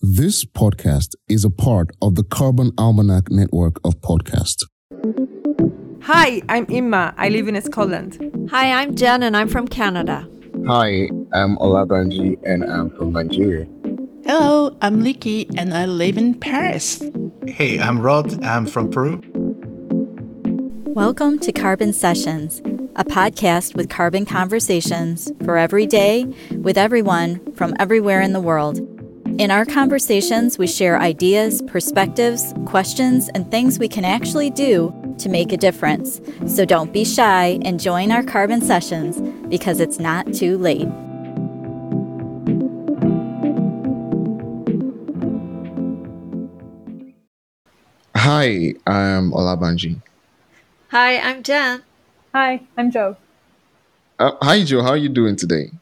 This podcast is a part of the Carbon Almanac network of podcasts. Hi, I'm Imma. I live in Scotland. Hi, I'm Jenn and I'm from Canada. Hi, I'm Olabanji and I'm from Nigeria. Hello, I'm Liki and I live in Paris. Hey, I'm Rod. I'm from Peru. Welcome to Carbon Sessions, a podcast with carbon conversations for every day with everyone from everywhere in the world. In our conversations, we share ideas, perspectives, questions, and things we can actually do to make a difference. So don't be shy and join our carbon sessions because it's not too late. Hi, I'm Olabanji. Hi, I'm Jenn. Hi, I'm Jo. Uh, hi, Jo. How are you doing today?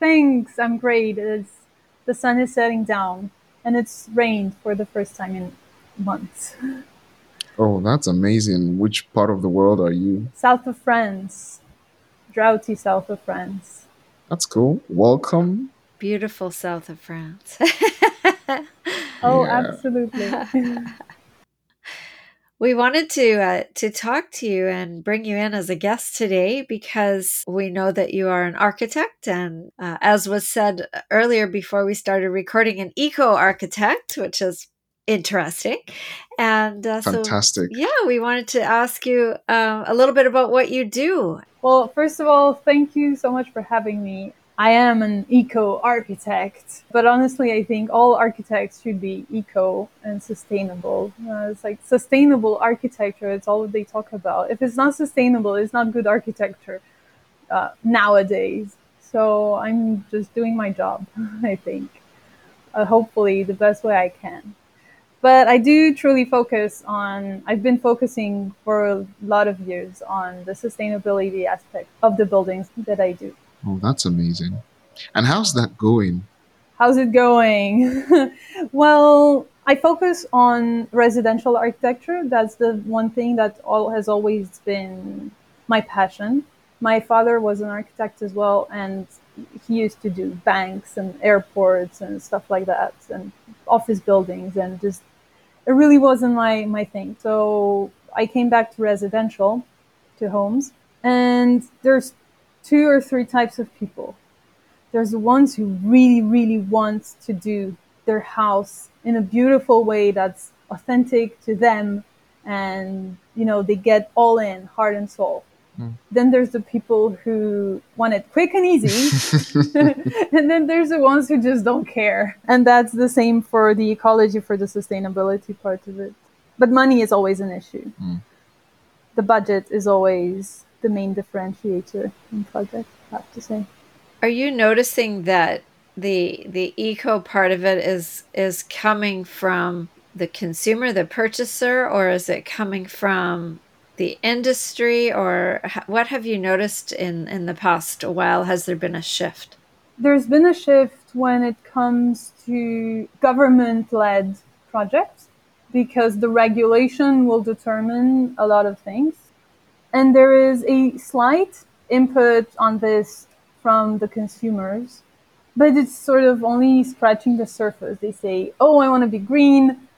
Thanks, I'm great. It's, the sun is setting down and it's rained for the first time in months. Oh, that's amazing. Which part of the world are you? South of France, droughty south of France. That's cool. Welcome. Beautiful south of France. Oh, absolutely. We wanted to uh, to talk to you and bring you in as a guest today because we know that you are an architect and, uh, as was said earlier before we started recording, an eco architect, which is interesting. And uh, so, Fantastic. yeah, we wanted to ask you um, a little bit about what you do. well, first of all, thank you so much for having me. I am an eco architect, but honestly, I think all architects should be eco and sustainable. Uh, it's like sustainable architecture, it's all they talk about. If it's not sustainable, it's not good architecture uh, nowadays. So I'm just doing my job, I think, uh, hopefully, the best way I can. But I do truly focus on, I've been focusing for a lot of years on the sustainability aspect of the buildings that I do. Oh, that's amazing. And how's that going? How's it going? well, I focus on residential architecture. That's the one thing that all has always been my passion. My father was an architect as well, and he used to do banks and airports and stuff like that, and office buildings, and just it really wasn't my my thing. So I came back to residential, to homes, and there's two or three types of people. There's the ones who really, really want to do their house in a beautiful way that's authentic to them and you know they get all in heart and soul. Hmm. Then there's the people who want it quick and easy. And then there's the ones who just don't care. And that's the same for the ecology for the sustainability part of it. But money is always an issue. Hmm. The budget is always the main differentiator in project i have to say Are you noticing that the the eco part of it is is coming from the consumer, the purchaser, or is it coming from the industry, or what have you noticed in in the past while? Has there been a shift? there's been a shift when it comes to government led projects because the regulation will determine a lot of things. And there is a slight input on this from the consumers, but it's sort of only scratching the surface. They say, oh, I want to be green,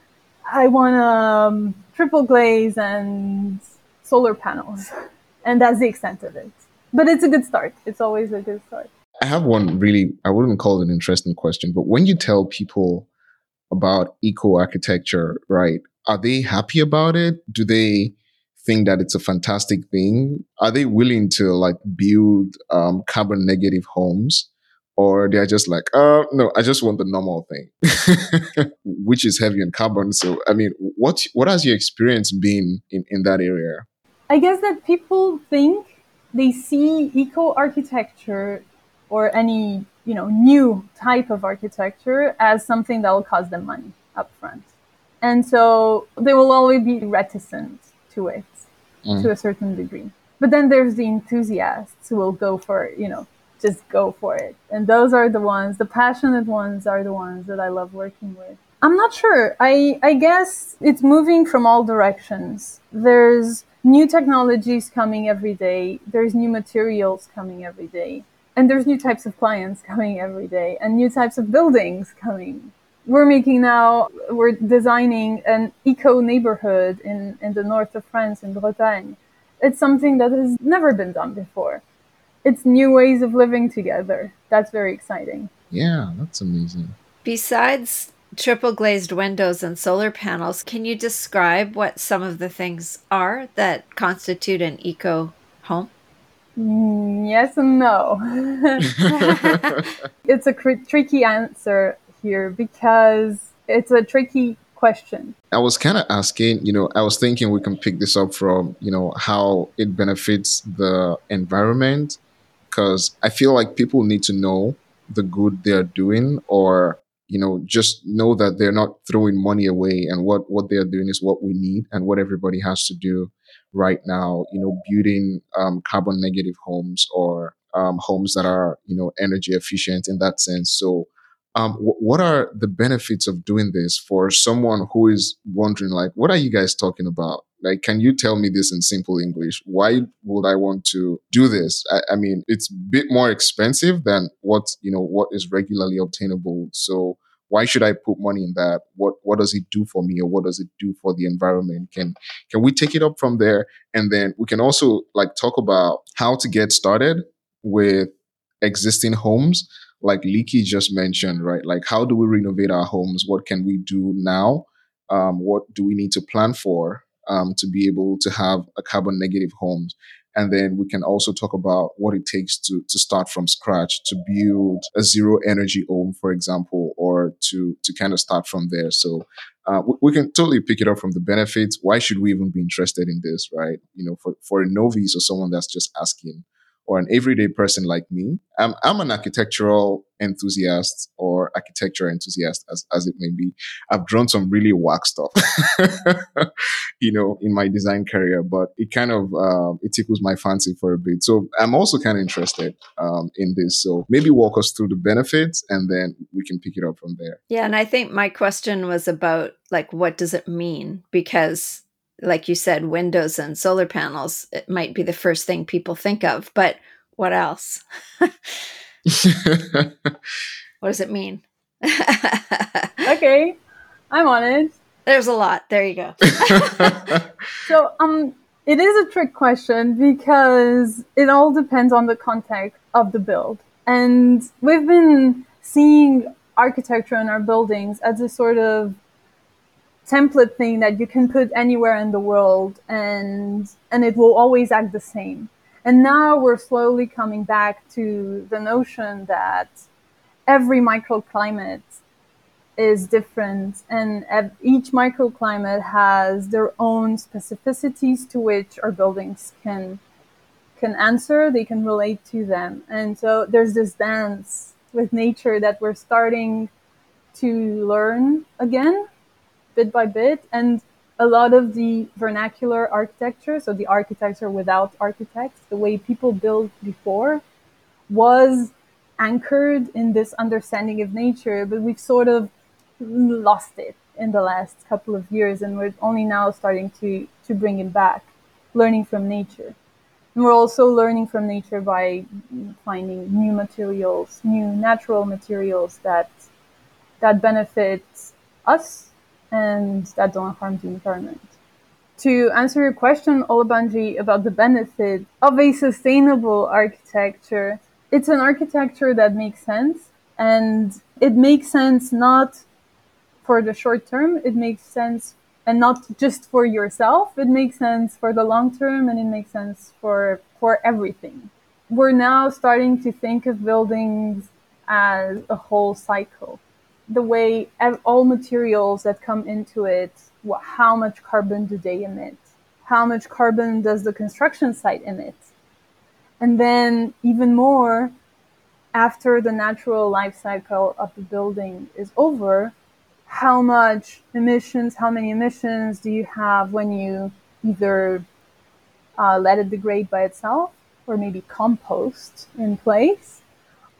I want um, triple glaze and solar panels. And that's the extent of it. But it's a good start. It's always a good start. I have one really, I wouldn't call it an interesting question, but when you tell people about eco architecture, right, are they happy about it? Do they think that it's a fantastic thing? Are they willing to like build um, carbon negative homes? Or they're just like, uh, no, I just want the normal thing, which is heavy on carbon. So, I mean, what what has your experience been in, in that area? I guess that people think they see eco architecture or any you know new type of architecture as something that will cost them money up front, and so they will always be reticent to it Mm. to a certain degree. But then there's the enthusiasts who will go for you know just go for it, and those are the ones, the passionate ones, are the ones that I love working with. I'm not sure. I I guess it's moving from all directions. There's new technologies coming every day. There's new materials coming every day. And there's new types of clients coming every day and new types of buildings coming we're making now, we're designing an eco neighborhood in, in the north of France, in Bretagne. It's something that has never been done before. It's new ways of living together. That's very exciting. Yeah, that's amazing. Besides triple glazed windows and solar panels, can you describe what some of the things are that constitute an eco home? Mm, yes and no. it's a cr- tricky answer here because it's a tricky question. I was kind of asking, you know, I was thinking we can pick this up from, you know, how it benefits the environment because I feel like people need to know the good they're doing or you know just know that they're not throwing money away and what what they're doing is what we need and what everybody has to do right now you know building um, carbon negative homes or um, homes that are you know energy efficient in that sense so um, w- what are the benefits of doing this for someone who is wondering like what are you guys talking about? Like can you tell me this in simple english? Why would i want to do this? I, I mean it's a bit more expensive than what you know what is regularly obtainable. So why should i put money in that? What what does it do for me or what does it do for the environment? Can can we take it up from there? And then we can also like talk about how to get started with existing homes like Leaky just mentioned, right? Like, how do we renovate our homes? What can we do now? Um, what do we need to plan for um, to be able to have a carbon negative home? And then we can also talk about what it takes to, to start from scratch to build a zero energy home, for example, or to, to kind of start from there. So uh, we, we, can totally pick it up from the benefits. Why should we even be interested in this, right? You know, for, for a novice or someone that's just asking, or an everyday person like me, I'm, I'm an architectural enthusiast or architecture enthusiast, as, as it may be. I've drawn some really whack stuff, you know, in my design career, but it kind of, um, it tickles my fancy for a bit. So I'm also kind of interested um, in this. So maybe walk us through the benefits and then we can pick it up from there. Yeah. And I think my question was about like, what does it mean? Because like you said, windows and solar panels, it might be the first thing people think of, but what else? what does it mean? okay, I'm on it. There's a lot. There you go. so, um, it is a trick question because it all depends on the context of the build. And we've been seeing architecture in our buildings as a sort of template thing that you can put anywhere in the world and and it will always act the same. And now we're slowly coming back to the notion that every microclimate is different and each microclimate has their own specificities to which our buildings can can answer they can relate to them. And so there's this dance with nature that we're starting to learn again bit by bit. And a lot of the vernacular architecture, so the architecture without architects, the way people built before, was anchored in this understanding of nature, but we've sort of lost it in the last couple of years, and we're only now starting to, to bring it back, learning from nature. And we're also learning from nature by finding new materials, new natural materials that that benefit us and that don't harm the environment. To answer your question, Olabanji, about the benefit of a sustainable architecture, it's an architecture that makes sense, and it makes sense not for the short term, it makes sense and not just for yourself, it makes sense for the long term and it makes sense for for everything. We're now starting to think of buildings as a whole cycle the way all materials that come into it, what, how much carbon do they emit? How much carbon does the construction site emit? And then even more, after the natural life cycle of the building is over, how much emissions, how many emissions do you have when you either uh, let it degrade by itself or maybe compost in place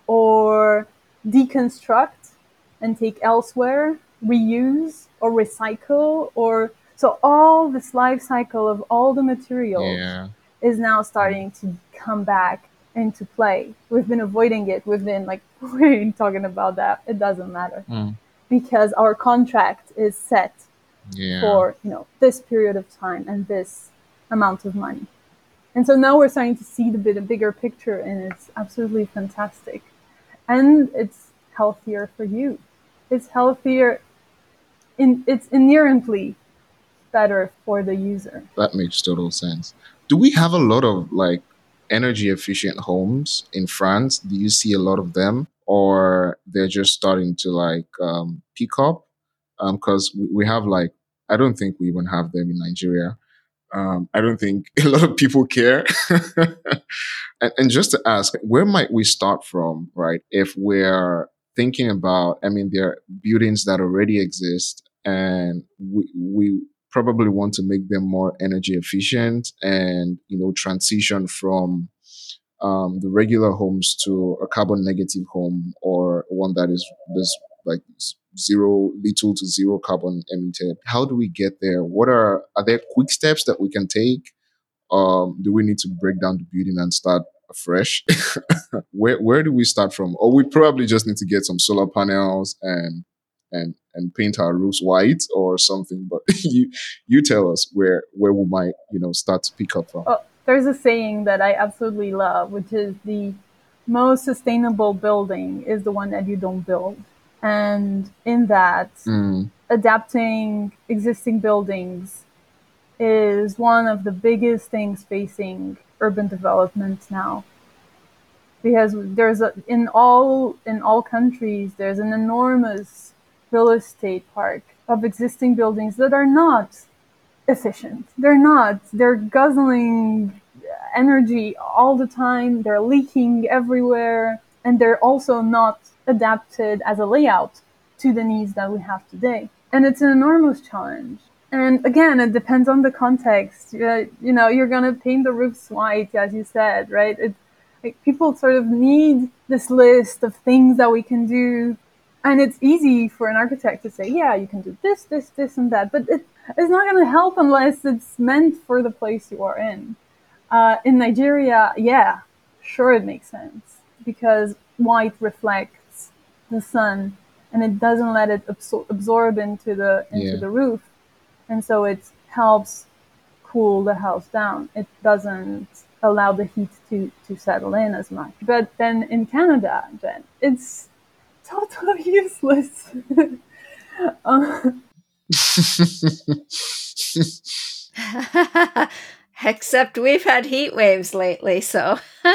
or deconstruct and take elsewhere, reuse or recycle or so all this life cycle of all the materials yeah. is now starting to come back into play. We've been avoiding it. We've been like, we ain't talking about that. It doesn't matter. Mm. because our contract is set Yeah. for you know this period of time and this amount of money. And so now we're starting to see the bit a bigger picture, and it's absolutely fantastic. And it's healthier for you. It's healthier. In it's inherently better for the user. that makes total sense. Do we have a lot of like energy efficient homes in France? Do you see a lot of them, or they're just starting to like um, pick up? Because we, we have like I don't think we even have them in Nigeria. Um, I don't think a lot of people care. and, and just to ask, where might we start from, right? If we're thinking about, I mean, there are buildings that already exist, and we we probably want to make them more energy efficient and you know transition from um, the regular homes to a carbon negative home or one that is this like zero little to zero carbon emitted how do we get there? What are are there quick steps that we can take? Um do we need to break down the building and start afresh where where do we start from? Or we probably just need to get some solar panels and and and paint our roofs white or something but you you tell us where where we might you know start to pick up from. Oh, there's a saying that I absolutely love, which is the most sustainable building is the one that you don't build. And in that, Mm, adapting existing buildings is one of the biggest things facing urban development now. Because there's a, in all in all countries there's an enormous real estate park of existing buildings that are not efficient. They're not they're guzzling energy all the time. They're leaking everywhere. And they're also not adapted as a layout to the needs that we have today. And it's an enormous challenge and again it depends on the context. Uh, you know you're going to paint the roofs white as you said right? It, like people sort of need this list of things that we can do. And it's easy for an architect to say yeah you can do this this this and that. But it, it's not going to help unless it's meant for the place you are in. Uh, in nigeria yeah sure it makes sense. Because white reflects the sun and it doesn't let it absor- absorb into the into Yeah. the roof and so it helps cool the house down. It doesn't allow the heat to to settle in as much. But then in canada then it's totally useless. Except we've had heat waves lately, so.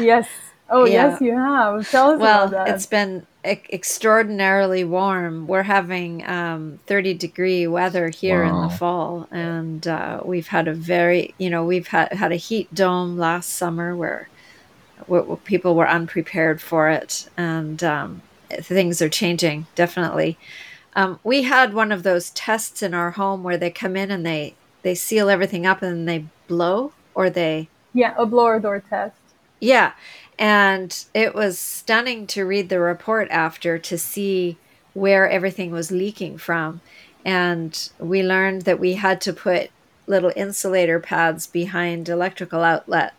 yes. Oh Yeah. yes you have. Tell us well, about that. it's been e- extraordinarily warm. We're having um, 30 degree weather here in the fall, and uh, we've had a very, you know, we've had, had a heat dome last summer where, where, where people were unprepared for it, and um, things are changing definitely. Um, we had one of those tests in our home where they come in and they they seal everything up and they blow or they yeah a blower door test yeah. And it was stunning to read the report after to see where everything was leaking from. And we learned that we had to put little insulator pads behind electrical outlet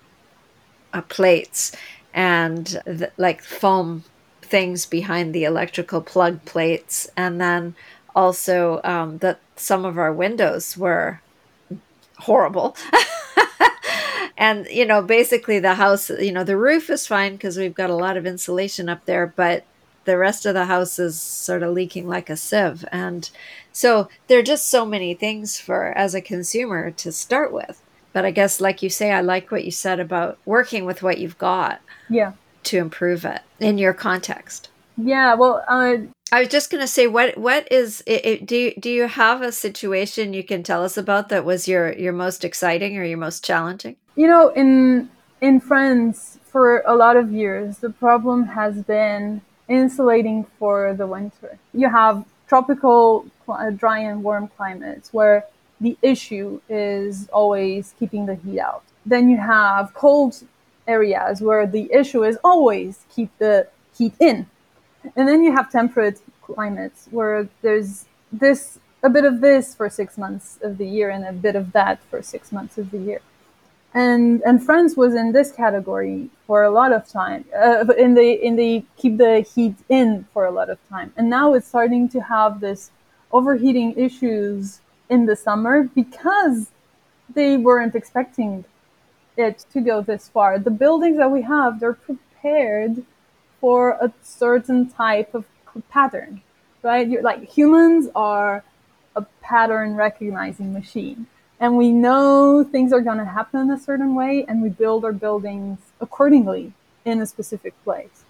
uh, plates and th- like foam things behind the electrical plug plates. And then also um, that some of our windows were horrible. and you know basically the house you know the roof is fine because we've got a lot of insulation up there but the rest of the house is sort of leaking like a sieve. And so there are just so many things for as a consumer to start with. But i guess like you say i like what you said about working with what you've got yeah. to improve it in your context. Yeah well uh, I was just going to say, what what is it, it, do you, do you have a situation you can tell us about that was your your most exciting or your most challenging? You know in in france for a lot of years the problem has been insulating for the winter. You have tropical dry and warm climates where the issue is always keeping the heat out. Then you have cold areas where the issue is always keep the heat in. And then you have temperate climates where there's this a bit of this for six months of the year and a bit of that for six months of the year and and France was in this category for a lot of time. Uh, in the in the keep the heat in for a lot of time, and now it's starting to have this overheating issues in the summer because they weren't expecting it to go this far. The buildings that we have, they're prepared for a certain type of pattern, right? You're, like humans are a pattern recognizing machine and we know things are going to happen in a certain way and we build our buildings accordingly in a specific place.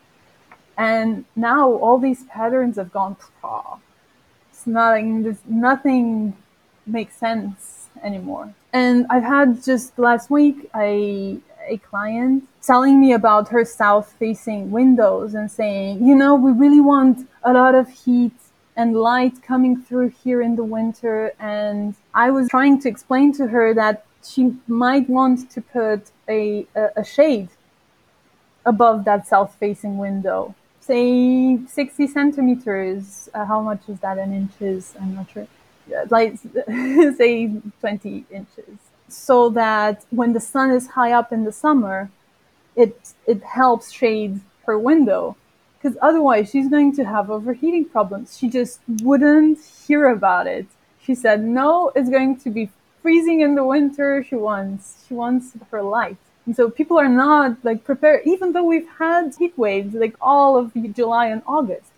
And now all these patterns have gone oh, it's nothing nothing makes sense anymore. And i've had just last week a a client telling me about her south facing windows and saying you know we really want a lot of heat and light coming through here in the winter. And I was trying to explain to her that she might want to put a, a, a shade above that south facing window, say 60 centimeters. Uh, how much is that in inches? I'm not sure. Like, say 20 inches. So that when the sun is high up in the summer, it, it helps shade her window because otherwise she's going to have overheating problems. She just wouldn't hear about it. She said, "No, it's going to be freezing in the winter." She wants she wants her light. And so people are not like prepared, even though we've had heat waves like all of July and August.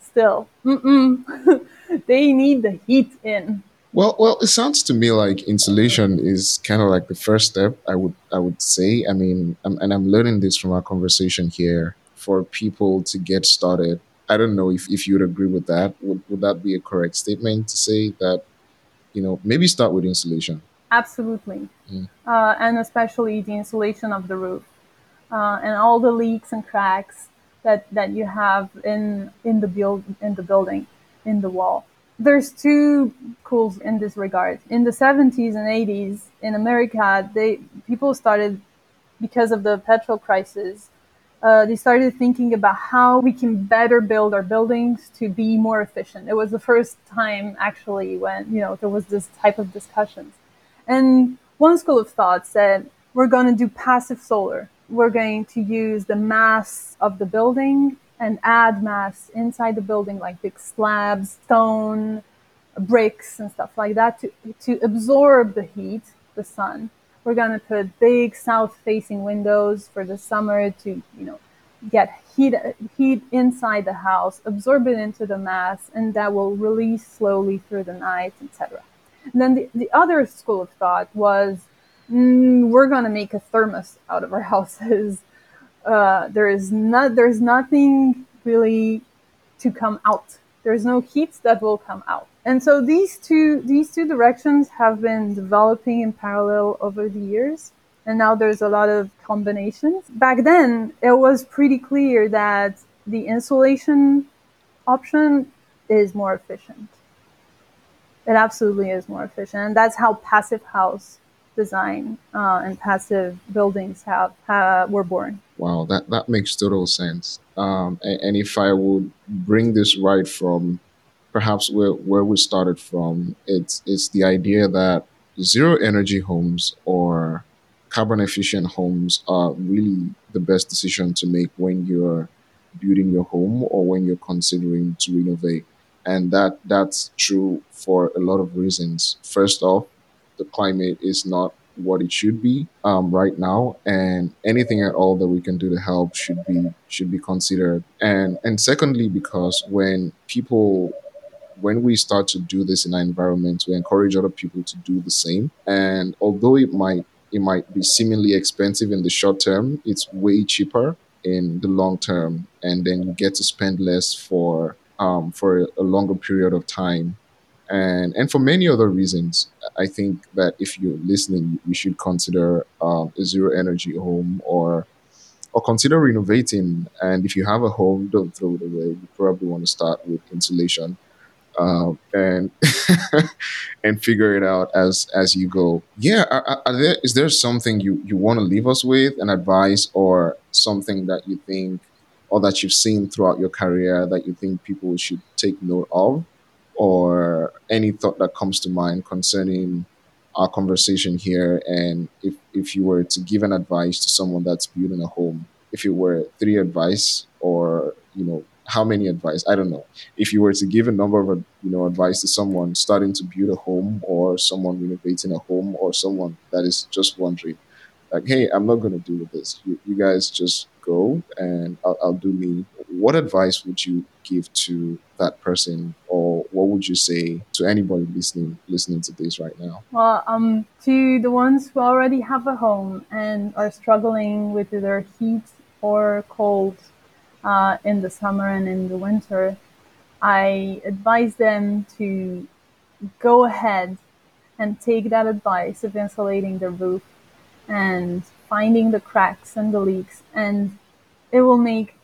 Still, they need the heat in. Well, well, it sounds to me like insulation is kind of like the first step. I would, I would say. I mean, I'm, and I'm learning this from our conversation here for people to get started. I don't know if, if you would agree with that. Would, would that be a correct statement to say that, you know, maybe start with insulation? Absolutely. Mm. Uh, and especially the insulation of the roof uh, and all the leaks and cracks that, that you have in, in, the build, in the building, in the wall. There's two schools in this regard. In the 70s and 80s in America, they people started because of the petrol crisis uh, they started thinking about how we can better build our buildings to be more efficient. It was the first time actually when you know there was this type of discussions, and one school of thought said we're going to do passive solar. We're going to use the mass of the building and add mass inside the building, like big slabs, stone, bricks, and stuff like that, to to absorb the heat, the sun we're going to put big south-facing windows for the summer to, you know, get heat heat inside the house, absorb it into the mass, and that will release slowly through the night, etc. Then the, the other school of thought was mm, we're going to make a thermos out of our houses. Uh, there is not there's nothing really to come out. There's no heat that will come out. And so these two these two directions have been developing in parallel over the years. And now there's a lot of combinations. Back then, it was pretty clear that the insulation option is more efficient. It absolutely is more efficient. And that's how passive house design uh, and passive buildings have, have were born. Wow, that, that makes total sense. Um, and, and if I would bring this right from perhaps where, where we started from, it's, it's the idea that zero energy homes or carbon efficient homes are really the best decision to make when you're building your home or when you're considering to renovate. And that that's true for a lot of reasons. First off, the climate is not what it should be um, right now, and anything at all that we can do to help should be should be considered. And and secondly, because when people when we start to do this in our environment, we encourage other people to do the same. And although it might it might be seemingly expensive in the short term, it's way cheaper in the long term, and then you get to spend less for um, for a longer period of time. And, and for many other reasons, I think that if you're listening, you should consider um, a zero energy home or or consider renovating. And if you have a home, don't throw it away. You probably want to start with insulation um, and and figure it out as as you go. Yeah, are, are there is there something you you want to leave us with, an advice or something that you think or that you've seen throughout your career that you think people should take note of, or any thought that comes to mind concerning our conversation here, and if if you were to give an advice to someone that's building a home, if it were three advice or you know how many advice i don't know. If you were to give a number of you know advice to someone starting to build a home or someone renovating a home or someone that is just wondering like hey i'm not going to do this. You, you guys just go and I'll, I'll do me. What advice would you give to that person or what would you say to anybody listening listening to this right now? Well um to the ones who already have a home and are struggling with either heat or cold uh, in the summer and in the winter, I advise them to go ahead and take that advice of insulating the roof and finding the cracks and the leaks, and it will make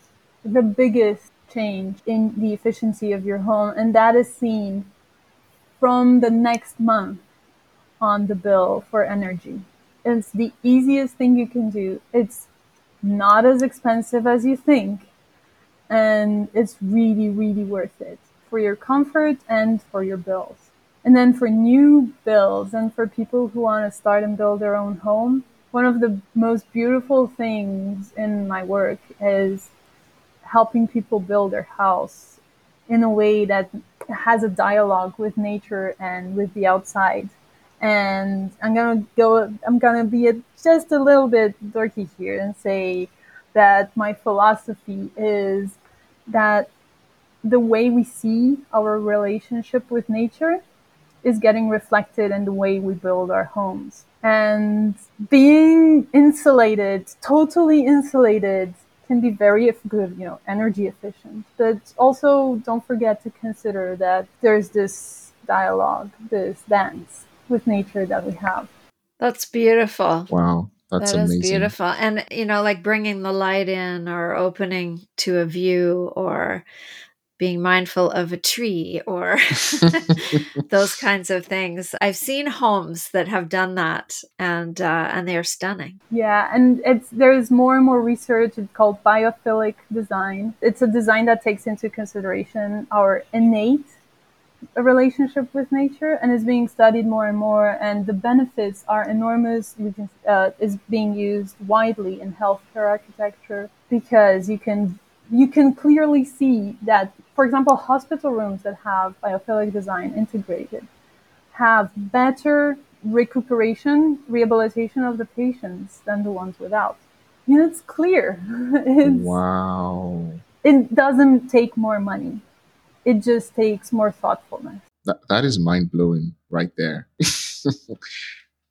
the biggest change in the efficiency of your home, and that is seen from the next month on the bill for energy. It's the easiest thing you can do. It's not as expensive as you think, and it's really, really worth it for your comfort and for your bills. And then for new builds and for people who want to start and build their own home, one of the most beautiful things in my work is helping people build their house in a way that has a dialogue with nature and with the outside. And I'm gonna go. I'm gonna be a, just a little bit dorky here and say that my philosophy is that the way we see our relationship with nature is getting reflected in the way we build our homes. And being insulated, totally insulated, can be very good, you know, energy efficient. But also don't forget to consider that there's this dialogue, this dance with nature that we have. That's beautiful. Wow. That's that is amazing. beautiful. And, you know, like bringing the light in or opening to a view or being mindful of a tree or those kinds of things. I've seen homes that have done that and uh, and they are stunning. Yeah, and it's there's more and more research it's called biophilic design. It's a design that takes into consideration our innate a relationship with nature and is being studied more and more and the benefits are enormous we can, uh, is being used widely in healthcare architecture because you can you can clearly see that for example hospital rooms that have biophilic design integrated have better recuperation rehabilitation of the patients than the ones without. And it's clear. It's, wow. It doesn't take more money it just takes more thoughtfulness. That, that is mind blowing right there.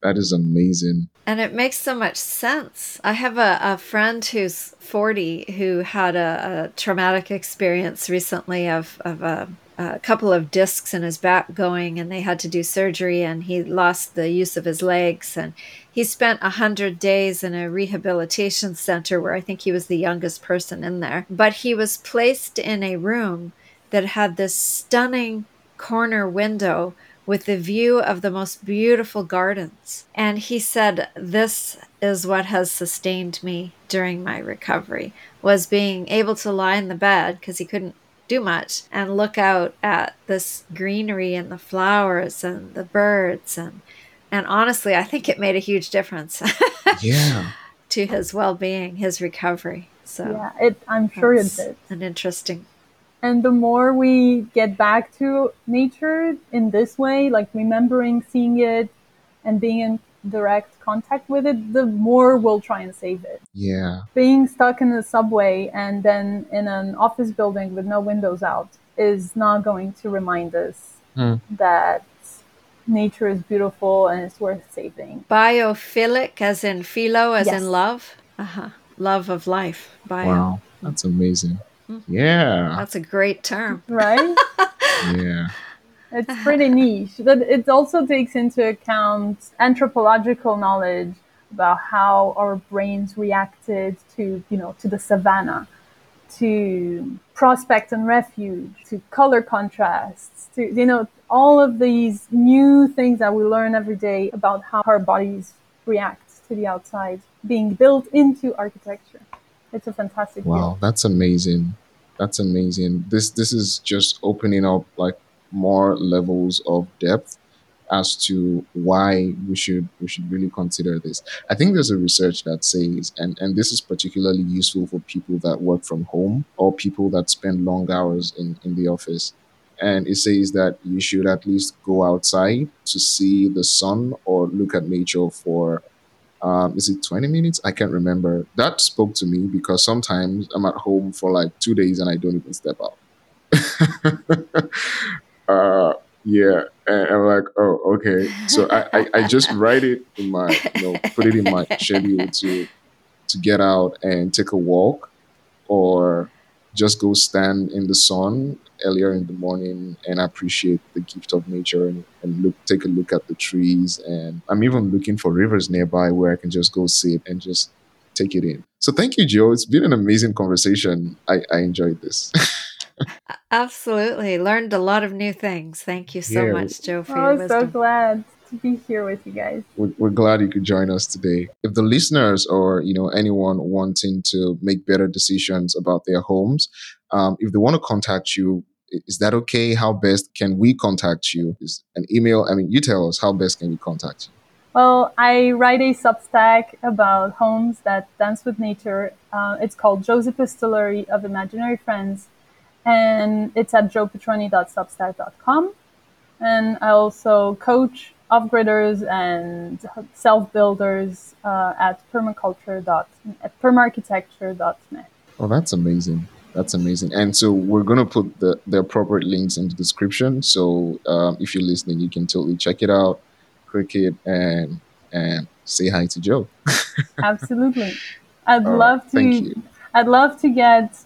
that is amazing. And it makes so much sense. I have a, a friend who's 40 who had a, a traumatic experience recently of, of a, a couple of discs in his back going and they had to do surgery and he lost the use of his legs and he spent a hundred days in a rehabilitation center where i think he was the youngest person in there but he was placed in a room that had this stunning corner window with the view of the most beautiful gardens. And he said, This is what has sustained me during my recovery, was being able to lie in the bed because he couldn't do much and look out at this greenery and the flowers and the birds and and honestly i think it made a huge difference yeah. to his well-being his recovery. So yeah it i'm sure it did. an interesting and the more we get back to nature in this way, like remembering seeing it and being in direct contact with it, the more we'll try and save it. Yeah. Being stuck in the subway and then in an office building with no windows out is not going to remind us Hmm. that nature is beautiful and it's worth saving. Biophilic, as in philo, as Yes. in love. Uh-huh. Love of life. Bio. Wow. That's amazing. Mm-hmm. Yeah. That's a great term. Right? Yeah. it's pretty niche. But it also takes into account anthropological knowledge about how our brains reacted to, you know, to the savannah, to prospect and refuge, to color contrasts, to, you know, all of these new things that we learn every day about how our bodies react to the outside being built into architecture. It's a fantastic. Wow, that's amazing. That's amazing. This this is just opening up like more levels of depth as to why we should we should really consider this. I think there's a research that says, and, and this is particularly useful for people that work from home or people that spend long hours in, in the office. And it says that you should at least go outside to see the sun or look at nature for um, is it 20 minutes? I can't remember. That spoke to me because sometimes I'm at home for like two days and I don't even step out. uh, yeah, and I'm like, oh, okay. So I, I, I, just write it in my, you know, put it in my schedule to to get out and take a walk, or just go stand in the sun earlier in the morning and appreciate the gift of nature and, and look take a look at the trees and I'm even looking for rivers nearby where I can just go sit and just take it in. So thank you, Jo. It's been an amazing conversation. I, I enjoyed this. Absolutely. Learned a lot of new things. Thank you so yeah. much, Jo, for oh, your wisdom. so glad to be here with you guys. We're, we're, glad you could join us today. If the listeners or you know anyone wanting to make better decisions about their homes, um, if they want to contact you, is that okay? How best can we contact you? Is an email? I mean, you tell us how best can we contact you. Well, I write a Substack about homes that dance with nature. Uh, it's called Jo's Epistolary of Imaginary Friends and it's at jopetroni.substack.com. And I also coach off-gridders and self-builders uh, at permaculture at permarchitecture.net. Oh, that's amazing. That's amazing. And so we're going to put the, the appropriate links in the description. So um, if you're listening, you can totally check it out, click it, and and say hi to Jo. Absolutely. I'd All love right. to. I'd love to get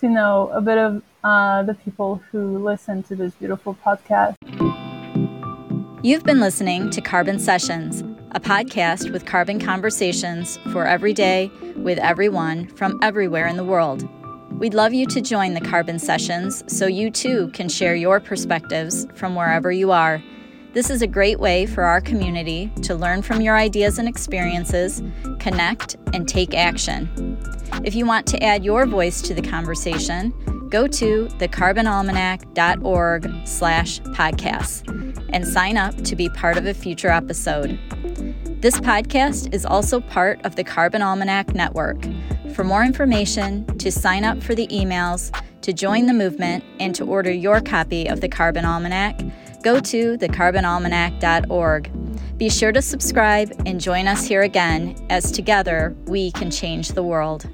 to know a bit of uh, the people who listen to this beautiful podcast. You've been listening to Carbon Sessions, a podcast with carbon conversations for every day with everyone from everywhere in the world. We'd love you to join the Carbon Sessions so you too can share your perspectives from wherever you are. This is a great way for our community to learn from your ideas and experiences, connect, and take action. If you want to add your voice to the conversation, go to thecarbonalmanac.org slash podcasts and sign up to be part of a future episode. This podcast is also part of the Carbon Almanac Network. For more information, to sign up for the emails, to join the movement, and to order your copy of the Carbon Almanac, go to thecarbonalmanac.org. Be sure to subscribe and join us here again as together we can change the world.